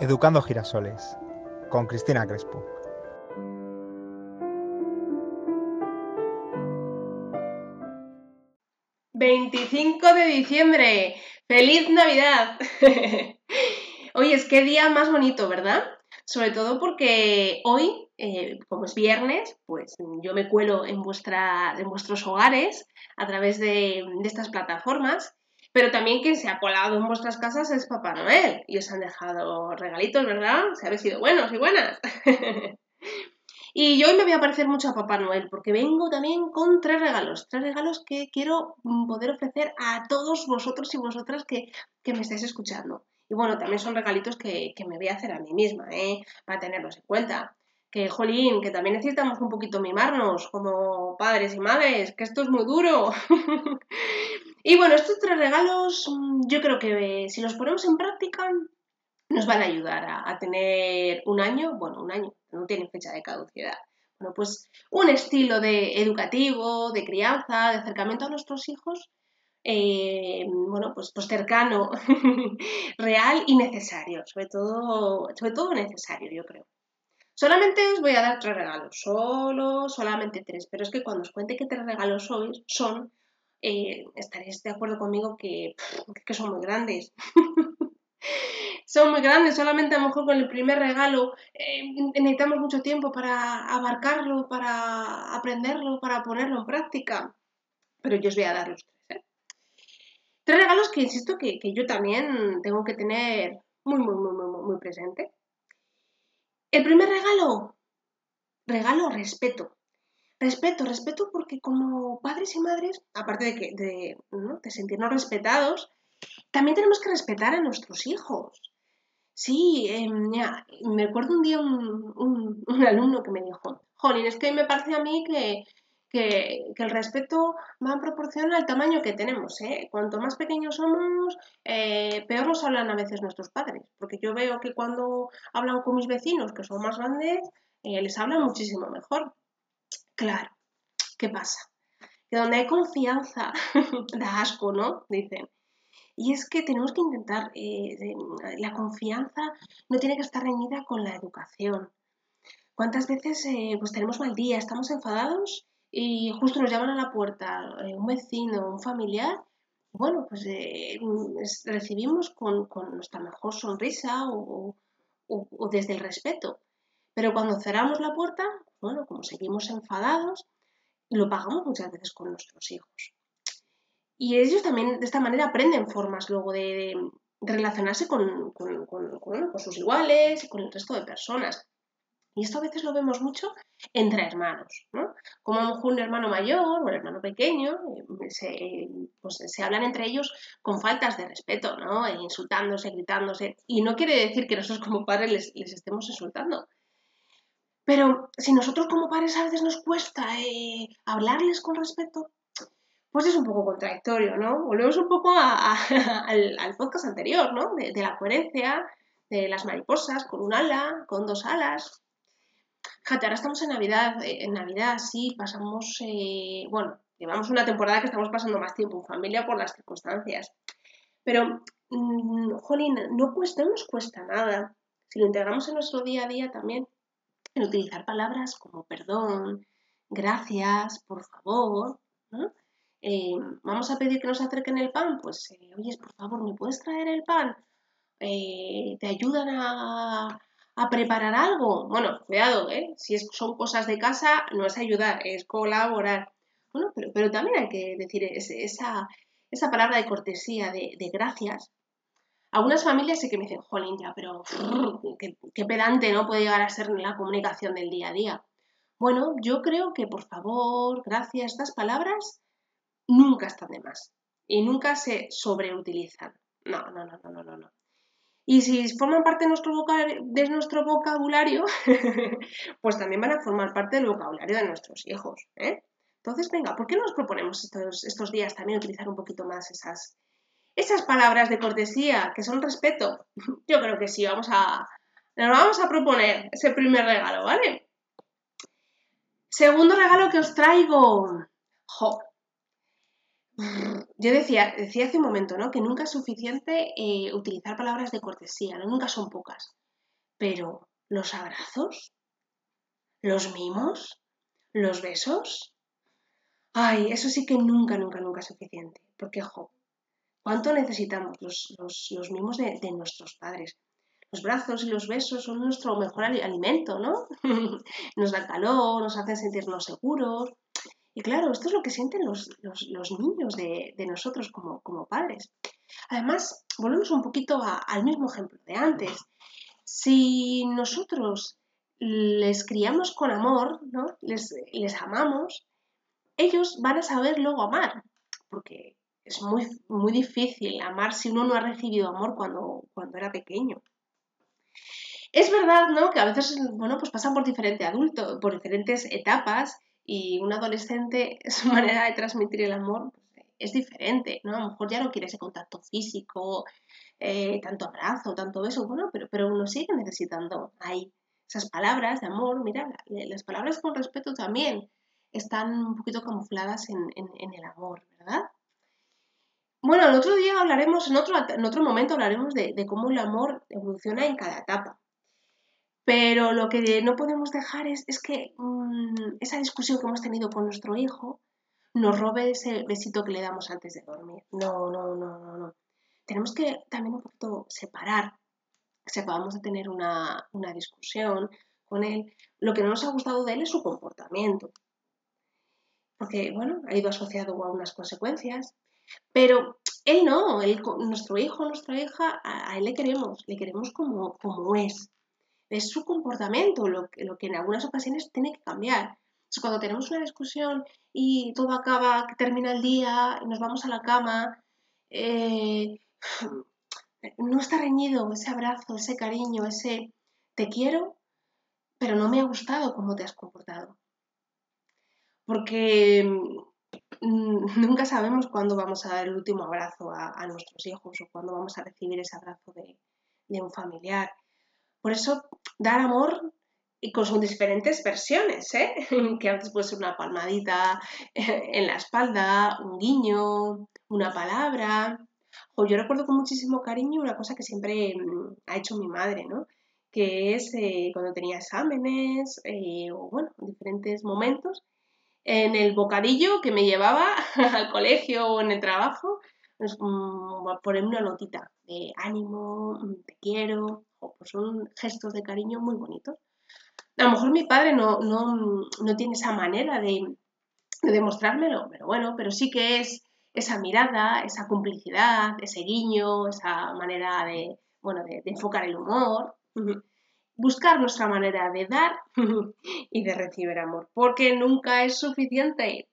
Educando Girasoles con Cristina Crespo. ¡25 de diciembre! ¡Feliz Navidad! Oye, es qué día más bonito, ¿verdad? Sobre todo porque hoy, eh, como es viernes, pues yo me cuelo en, vuestra, en vuestros hogares a través de, estas plataformas pero también quien se ha colado en vuestras casas es Papá Noel y os han dejado regalitos, ¿verdad? Si habéis sido buenos y buenas. y yo hoy me voy a parecer mucho a Papá Noel porque vengo también con tres regalos, tres regalos que quiero poder ofrecer a todos vosotros y vosotras que, me estáis escuchando. Y bueno, también son regalitos que, que me voy a hacer a mí misma, ¿eh? Para tenerlos en cuenta que, jolín, que también necesitamos un poquito mimarnos como padres y madres, que esto es muy duro. y bueno, estos tres regalos mm, yo creo que si los ponemos en práctica nos van a ayudar a, tener un año, bueno, un año, no tiene fecha de caducidad. Bueno, pues un estilo de educativo, de crianza, de acercamiento a nuestros hijos, eh, bueno, pues, pues cercano, real y necesario, sobre todo, sobre todo necesario, yo creo. Solamente os voy a dar tres regalos, solo, solamente tres, pero es que cuando os cuente qué tres regalos son, eh, estaréis de acuerdo conmigo que, son muy grandes. son muy grandes, solamente a lo mejor con el primer regalo eh, necesitamos mucho tiempo para abarcarlo, para aprenderlo, para ponerlo en práctica, pero yo os voy a dar los tres. regalos que insisto que, yo también tengo que tener muy, muy, muy, muy, muy presente. El primer regalo, regalo respeto. Respeto, respeto porque como padres y madres, aparte de, que, de, sentirnos respetados, también tenemos que respetar a nuestros hijos. Sí, em, me acuerdo un día un, alumno que me dijo, Jolín, es que me parece a mí que, que, el respeto va en proporción al tamaño que tenemos. ¿eh? Cuanto más pequeños somos, eh, peor nos hablan a veces nuestros padres. Porque yo veo que cuando hablan con mis vecinos, que son más grandes, eh, les hablan muchísimo mejor. Claro, ¿qué pasa? Que donde hay confianza, da asco, ¿no? Dicen. Y es que tenemos que intentar, la confianza no tiene que estar reñida con la educación. ¿Cuántas veces pues tenemos mal día, estamos enfadados y justo nos llaman a la puerta eh, un vecino, un familiar, bueno, pues eh, recibimos con, nuestra mejor sonrisa o, desde el respeto. Pero cuando cerramos la puerta, bueno, como seguimos enfadados, lo pagamos muchas veces con nuestros hijos. Y ellos también de esta manera aprenden formas luego de, relacionarse con, con, sus iguales y con el resto de personas. Y esto a veces lo vemos mucho entre hermanos, ¿no? Como a lo mejor un hermano mayor o un hermano pequeño eh, se, pues, se hablan entre ellos con faltas de respeto, ¿no? E insultándose, gritándose. Y no quiere decir que nosotros como padres les, estemos insultando. Pero si nosotros como padres a veces nos cuesta eh, hablarles con respeto, pues es un poco contradictorio, ¿no? Volvemos un poco al, podcast anterior, ¿no? de la coherencia, de las mariposas con un ala, con dos alas, Fíjate, ahora estamos en Navidad, eh, en Navidad sí, pasamos, eh, bueno, llevamos una temporada que estamos pasando más tiempo en familia por las circunstancias. Pero, mmm, jolín, no, cuesta, no nos cuesta nada. Si lo integramos en nuestro día a día también, en utilizar palabras como perdón, gracias, por favor, eh, vamos a pedir que nos acerquen el pan, pues, oye, por favor, ¿me puedes traer el pan? te ayudan a, a preparar algo. Bueno, cuidado, ¿eh? Si son cosas de casa, no es ayudar, es colaborar. Bueno, pero, pero también hay que decir esa, esa palabra de cortesía, de, gracias. Algunas familias sí que me dicen, jolín, ya, pero qué, pedante no puede llegar a ser la comunicación del día a día. Bueno, yo creo que por favor, gracias, estas palabras nunca están de más y nunca se sobreutilizan. No, no, no, no, no, no. Y si forman parte de nuestro, vocabulario, pues también van a formar parte del vocabulario de nuestros hijos. ¿eh? Entonces, venga, ¿por qué no nos proponemos estos, días también utilizar un poquito más esas, esas palabras de cortesía que son respeto? Yo creo que sí, vamos a, nos vamos a proponer ese primer regalo, ¿vale? Segundo regalo que os traigo. Jo. Yo decía, decía hace un momento, ¿no? Que nunca es suficiente eh, utilizar palabras de cortesía, ¿no? Nunca son pocas. Pero, ¿los abrazos? ¿Los mimos? ¿Los besos? Ay, eso sí que nunca, nunca, nunca es suficiente. Porque, jo, ¿cuánto necesitamos los, mimos de, de, nuestros padres? Los brazos y los besos son nuestro mejor alimento, ¿no? nos dan calor, nos hacen sentirnos seguros. Y claro, esto es lo que sienten los, niños de, nosotros como, como, padres. Además, volvemos un poquito al mismo ejemplo de antes. Si nosotros les criamos con amor, ¿no? les, les amamos, ellos van a saber luego amar, porque es muy, muy difícil amar si uno no ha recibido amor cuando, cuando era pequeño. Es verdad, ¿no? Que a veces, bueno, pues pasan por diferentes adultos, por diferentes etapas y un adolescente, su manera de transmitir el amor es diferente, ¿no? A lo mejor ya no quiere ese contacto físico, eh, tanto abrazo, tanto beso, bueno, pero, pero uno sigue necesitando ahí esas palabras de amor, mira, las palabras con respeto también están un poquito camufladas en, el amor, ¿verdad? Bueno, el otro día hablaremos, en otro, en otro momento hablaremos de, cómo el amor evoluciona en cada etapa. Pero lo que no podemos dejar es, que mm, esa discusión que hemos tenido con nuestro hijo nos robe ese besito que le damos antes de dormir. No, no, no, no, no. Tenemos que también un poquito separar. Si acabamos de tener una, una discusión con él, lo que no nos ha gustado de él es su comportamiento porque, bueno, ha ido asociado a unas consecuencias, pero él no, nuestro hijo, nuestra hija, a, él le queremos, le queremos como, como es. Es su comportamiento lo que, en algunas ocasiones tiene que cambiar. cuando tenemos una discusión y todo acaba, que termina el día, y nos vamos a la cama, eh, no está reñido ese abrazo, ese cariño, ese te quiero, pero no me ha gustado cómo te has comportado porque mm, nunca sabemos cuándo vamos a dar el último abrazo a, nuestros hijos o cuándo vamos a recibir ese abrazo de, un familiar. Por eso, dar amor y con sus diferentes versiones, ¿eh? que antes puede ser una palmadita en la espalda, un guiño, una palabra. O yo recuerdo con muchísimo cariño una cosa que siempre mm, ha hecho mi madre, ¿no? que es eh, cuando tenía exámenes eh, o bueno, diferentes momentos, en el bocadillo que me llevaba al colegio o en el trabajo, pues, mm, ponerme una notita de ánimo, mm, te quiero, pues son gestos de cariño muy bonitos. A lo mejor mi padre no, tiene esa manera de, demostrármelo, pero bueno, pero sí que es esa mirada, esa complicidad, ese guiño, esa manera de, bueno, de enfocar el humor buscar nuestra manera de dar y de recibir amor, porque nunca es suficiente.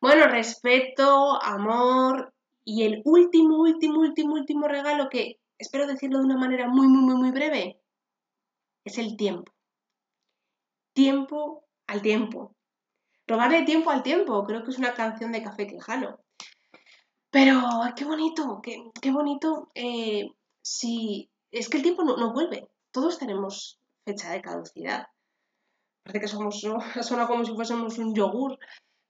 Bueno, respeto, amor y el último, último, último, último regalo que espero decirlo de una manera muy, muy, muy, muy breve, es el tiempo. Tiempo al tiempo. Robarle tiempo al tiempo, creo que es una canción de Café Quejano. Pero qué bonito, qué, bonito eh, si es que el tiempo no vuelve, todos tenemos fecha de caducidad. Parece que somos, ¿no? suena como si fuésemos un yogur,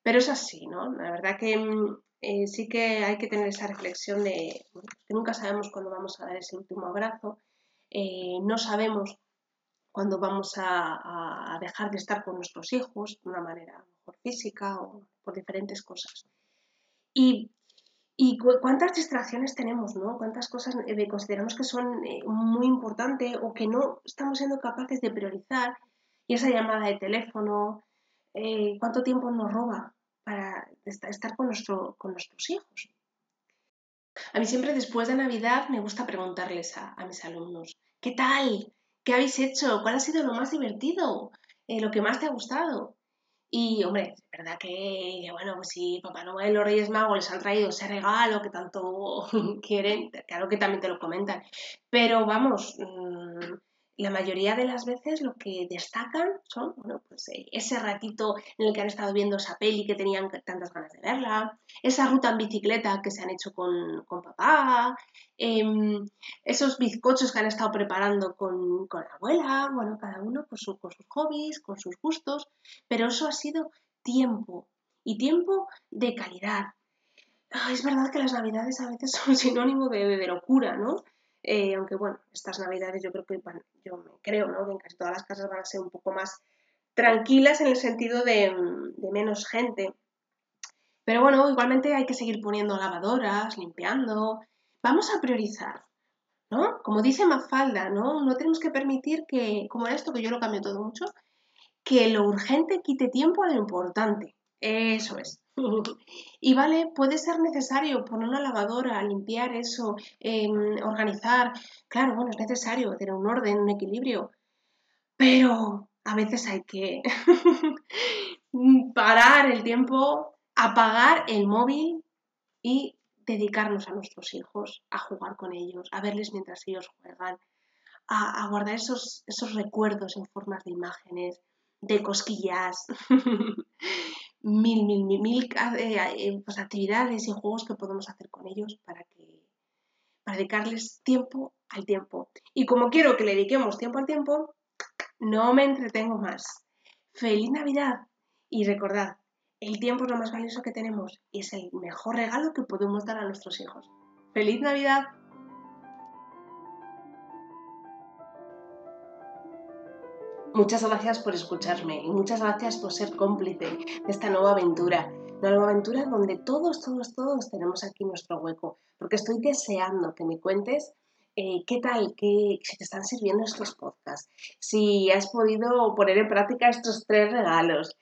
pero es así, ¿no? La verdad que mm, eh, sí que hay que tener esa reflexión de que nunca sabemos cuándo vamos a dar ese último abrazo, eh, no sabemos cuándo vamos a, dejar de estar con nuestros hijos de una manera mejor física o por diferentes cosas. Y cuántas distracciones tenemos, ¿no? Cuántas cosas eh, consideramos que son muy importantes o que no estamos siendo capaces de priorizar. Y esa llamada de teléfono, cuánto tiempo nos roba para estar con, nuestro, con nuestros hijos. A mí siempre después de Navidad me gusta preguntarles a, mis alumnos, ¿qué tal? ¿Qué habéis hecho? ¿Cuál ha sido lo más divertido? ¿Lo que más te ha gustado? Y, hombre, es verdad que, bueno, pues si Papá Noel los Reyes Magos les han traído ese regalo que tanto quieren, claro que también te lo comentan. Pero vamos, mm, la mayoría de las veces lo que destacan son, bueno, pues eh, ese ratito en el que han estado viendo esa peli que tenían tantas ganas de verla, esa ruta en bicicleta que se han hecho con, papá, em, esos bizcochos que han estado preparando con, la abuela, bueno, cada uno con sus hobbies, con sus gustos, pero eso ha sido tiempo y tiempo de calidad. ah, es verdad que las navidades a veces son sinónimo de, locura, ¿no? Eh, aunque bueno, estas navidades yo creo que yo me creo, ¿no? Que en casi todas las casas van a ser un poco más tranquilas en el sentido de, de menos gente. Pero bueno, igualmente hay que seguir poniendo lavadoras, limpiando. Vamos a priorizar, ¿no? Como dice Mafalda, ¿no? No tenemos que permitir que, como esto, que yo lo cambio todo mucho, que lo urgente quite tiempo a lo importante. Eso es. Y vale, puede ser necesario poner una lavadora, limpiar eso, em, organizar. Claro, bueno, es necesario tener un orden, un equilibrio. Pero a veces hay que parar el tiempo, apagar el móvil y dedicarnos a nuestros hijos, a jugar con ellos, a verles mientras ellos juegan, a, guardar esos, esos recuerdos en formas de imágenes, de cosquillas, mil, mil, mil, mil eh, eh, pues, actividades y juegos que podemos hacer con ellos para que para dedicarles tiempo al tiempo. Y como quiero que le dediquemos tiempo al tiempo, no me entretengo más. Feliz Navidad y recordad, el tiempo es lo más valioso que tenemos y es el mejor regalo que podemos dar a nuestros hijos. ¡Feliz Navidad! Muchas gracias por escucharme y muchas gracias por ser cómplice de esta nueva aventura. Una nueva aventura donde todos, todos, todos tenemos aquí nuestro hueco. Porque estoy deseando que me cuentes eh, qué tal, qué, si te están sirviendo estos podcasts, si has podido poner en práctica estos tres regalos.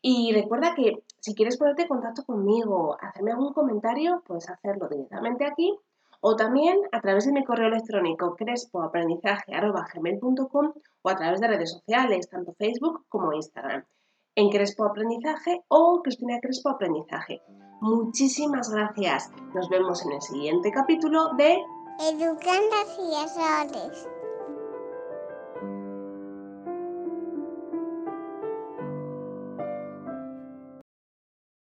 Y recuerda que si quieres ponerte en contacto conmigo, hacerme algún comentario, puedes hacerlo directamente aquí o también a través de mi correo electrónico crespoaprendizaje.com o a través de redes sociales, tanto Facebook como Instagram, en Crespo Aprendizaje o Cristina Crespo Aprendizaje. Muchísimas gracias. Nos vemos en el siguiente capítulo de Educando a